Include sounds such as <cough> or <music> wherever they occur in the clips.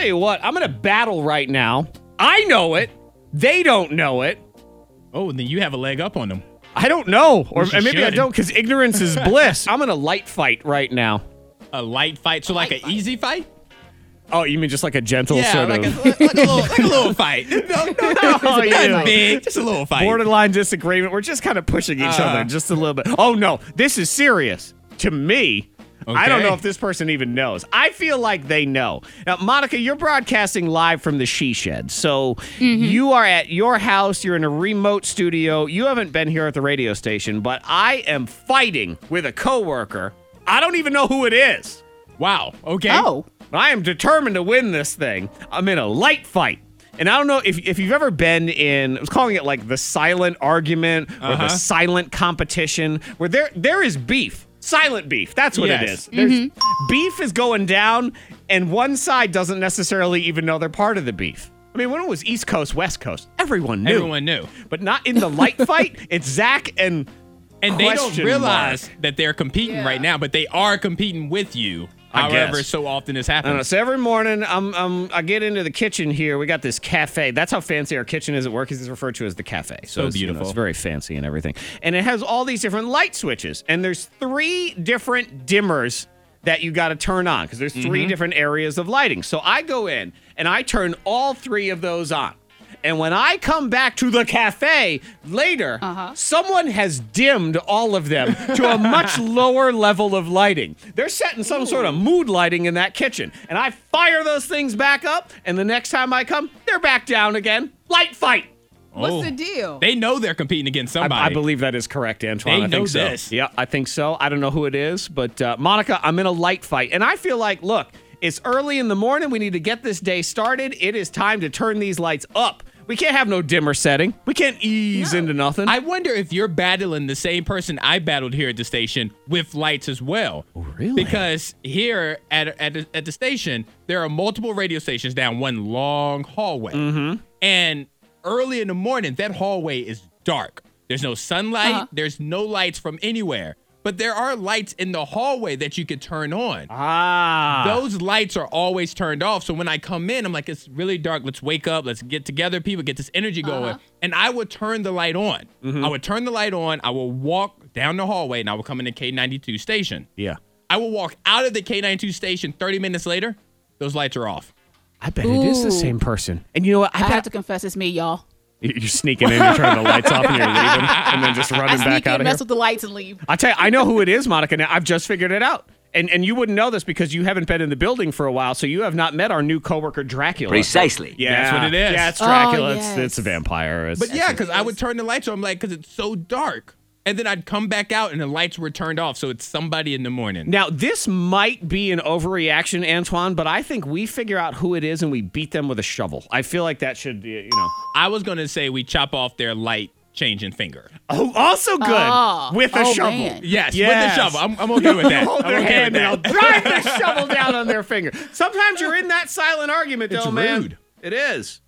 tell you what, I'm going to battle right now. I know it. They don't know it. Oh, and then you have a leg up on them. I don't know. Or Yes, you maybe I don't because ignorance is <laughs> bliss. I'm in a light fight right now. A light fight, so like an easy fight. Oh, you mean just like a gentle yeah, sort like, of a, like a little, like a little <laughs> fight. No, no, no, <laughs> Oh, it's yeah. not big, just a little fight. borderline disagreement? We're just kind of pushing each Uh. other just a little bit. Oh, no. This is serious. To me, I don't know if this person even knows. I feel like they know. Now, Monica, you're broadcasting live from the She Shed. So you are at your house. You're in a remote studio. You haven't been here at the radio station, but I am fighting with a coworker. I don't even know who it is. Wow. Okay. Oh. But I am determined to win this thing. I'm in a light fight. And I don't know if, if you've ever been in, I was calling it like the silent argument or the Uh-huh. silent competition where there there is beef. Silent beef. That's what it Yes. is. There's mm-hmm. beef is going down, and one side doesn't necessarily even know they're part of the beef. I mean, when it was East Coast, West Coast, everyone knew. Everyone knew. But not in the light <laughs> fight. It's Zach and And they don't realize mark. that they're competing Yeah. right now, but they are competing with you. I however, guess. so often this don't know. So every morning, I'm, I'm, I get into the kitchen here. We got this cafe. That's how fancy our kitchen is at work. Is referred to as the cafe. So, So it's, you know, beautiful. it's very fancy and everything. And it has all these different light switches. And there's three different dimmers that you got to turn on because there's 3 mm-hmm. different areas of lighting. So I go in and I turn all three of those on. And when I come back to the cafe later, someone has dimmed all of them to a much <laughs> lower level of lighting. They're setting some sort of mood lighting in that kitchen. And I fire those things back up, and the next time I come, they're back down again. Light fight. What's Oh. the deal? They know they're competing against I, somebody. I believe that is correct, Antoine. They I think know so. this. Yeah, I think so. I don't know who it is, but uh, Monica, I'm in a light fight, and I feel like, look, it's early in the morning. We need to get this day started. It is time to turn these lights up. We can't have no dimmer setting. We can't ease into nothing. I wonder if you're battling the same person I battled here at the station with lights as well. Oh, really? Because here at at the, at the station, there are multiple radio stations down one long hallway. Mm-hmm. And early in the morning, that hallway is dark. There's no sunlight. Uh-huh. There's no lights from anywhere. But there are lights in the hallway that you could turn on. ah. Those lights are always turned off. So when I come in, I'm like, it's really dark. Let's wake up. Let's get together, people, get this energy going. And I would turn the light on. I would turn the light on. I will walk down the hallway and I will come in the K92 station. yeah. I will walk out of the K92 station 30 minutes later. Those lights are off. I bet it is the same person. And you know what? I, I bet have to confess, it's me, y'all. You're sneaking in, you're turning the lights off, and you're leaving, <laughs> and then just I running back sneak out in, of here. mess with the lights, and leave. I tell you, I know who it is, Monica. Now I've just figured it out. And and you wouldn't know this because you haven't been in the building for a while, so you have not met our new coworker Dracula. Precisely. Yeah, That's what it is. Yeah, it's Oh, Dracula. it's, it's a vampire. It's, But yeah, because I would turn the lights on, I'm like, because it's so dark. And then I'd come back out and the lights were turned off. So it's somebody in the morning. Now, this might be an overreaction, Antoine, but I think we figure out who it is and we beat them with a shovel. I feel like that should, be, you know. I was going to say we chop off their light changing finger. Oh, also good Oh. with a Oh, shovel. man. Yes, Yes. with the shovel. I'm, I'm okay with that. <laughs> Hold I'm their okay hand with and I'll drive the <laughs> shovel down on their finger. Sometimes you're in that silent argument, It's though, man. rude. It is.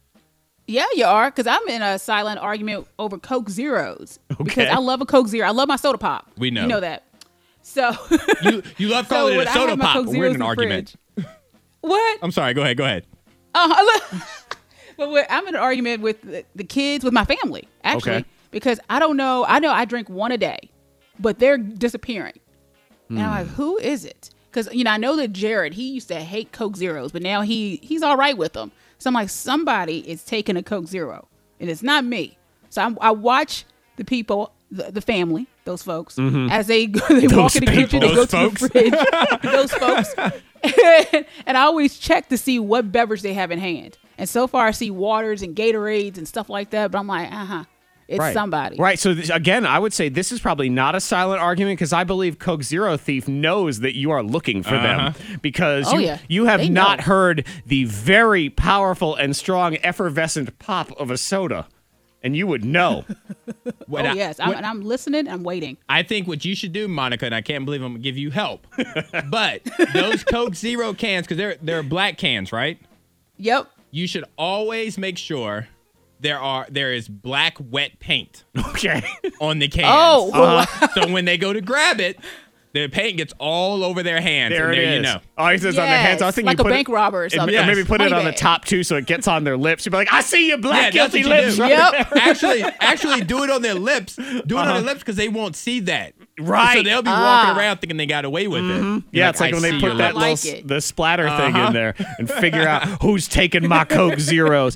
Yeah, you are, because I'm in a silent argument over Coke Zeros. Okay. Because I love a Coke Zero. I love my soda pop. We know. You know that. So, <laughs> You, you love <laughs> calling when it a soda pop, we're in an argument. fridge- what? I'm sorry. Go ahead. Go ahead. Uh, <laughs> but I'm in an argument with the, the kids, with my family, actually, Okay. because I don't know. I know I drink one a day, but they're disappearing. And I'm like, who is it? Because you know, I know that Jared he used to hate Coke Zeros, but now he he's all right with them. So I'm like, somebody is taking a Coke Zero, and it's not me. So I'm, I watch the people, the, the family, those folks, as they go, they walk in the kitchen, they go folks. to the fridge, <laughs> those folks, <laughs> and I always check to see what beverage they have in hand. And so far, I see waters and Gatorades and stuff like that. But I'm like, uh huh, it's right. somebody. Right. So this, again, I would say this is probably not a silent argument because I believe Coke Zero Thief knows that you are looking for them uh-huh. because Oh, you, yeah. you have They not know. heard the very powerful and strong effervescent pop of a soda, and you would know. <laughs> Oh I- yes, I'm, and I'm listening. I'm waiting. I think what you should do, Monica, and I can't believe I'm gonna give you help, <laughs> but those Coke Zero cans, because they're they're black cans, right? Yep. You should always make sure there are there is black wet paint okay. on the <laughs> cans. Oh, so when they go to grab it, the paint gets all over their hands. There and it there is. you know. Oh, he says on their hands. I was thinking like you a put bank it, robber or and- something. and maybe Yes. put it on the top too, so it gets on their lips. You'd be like, "I see your black Yeah, guilty you lips." right Yep. <laughs> actually, actually, do it on their lips. Do it on their lips because they won't see that. Right. So they'll be Ah. walking around thinking they got away with it. You're Yeah, it's like "I when they put that lips." little like it. the splatter thing Uh-huh. in there and figure out <laughs> who's taking my Coke Zeros.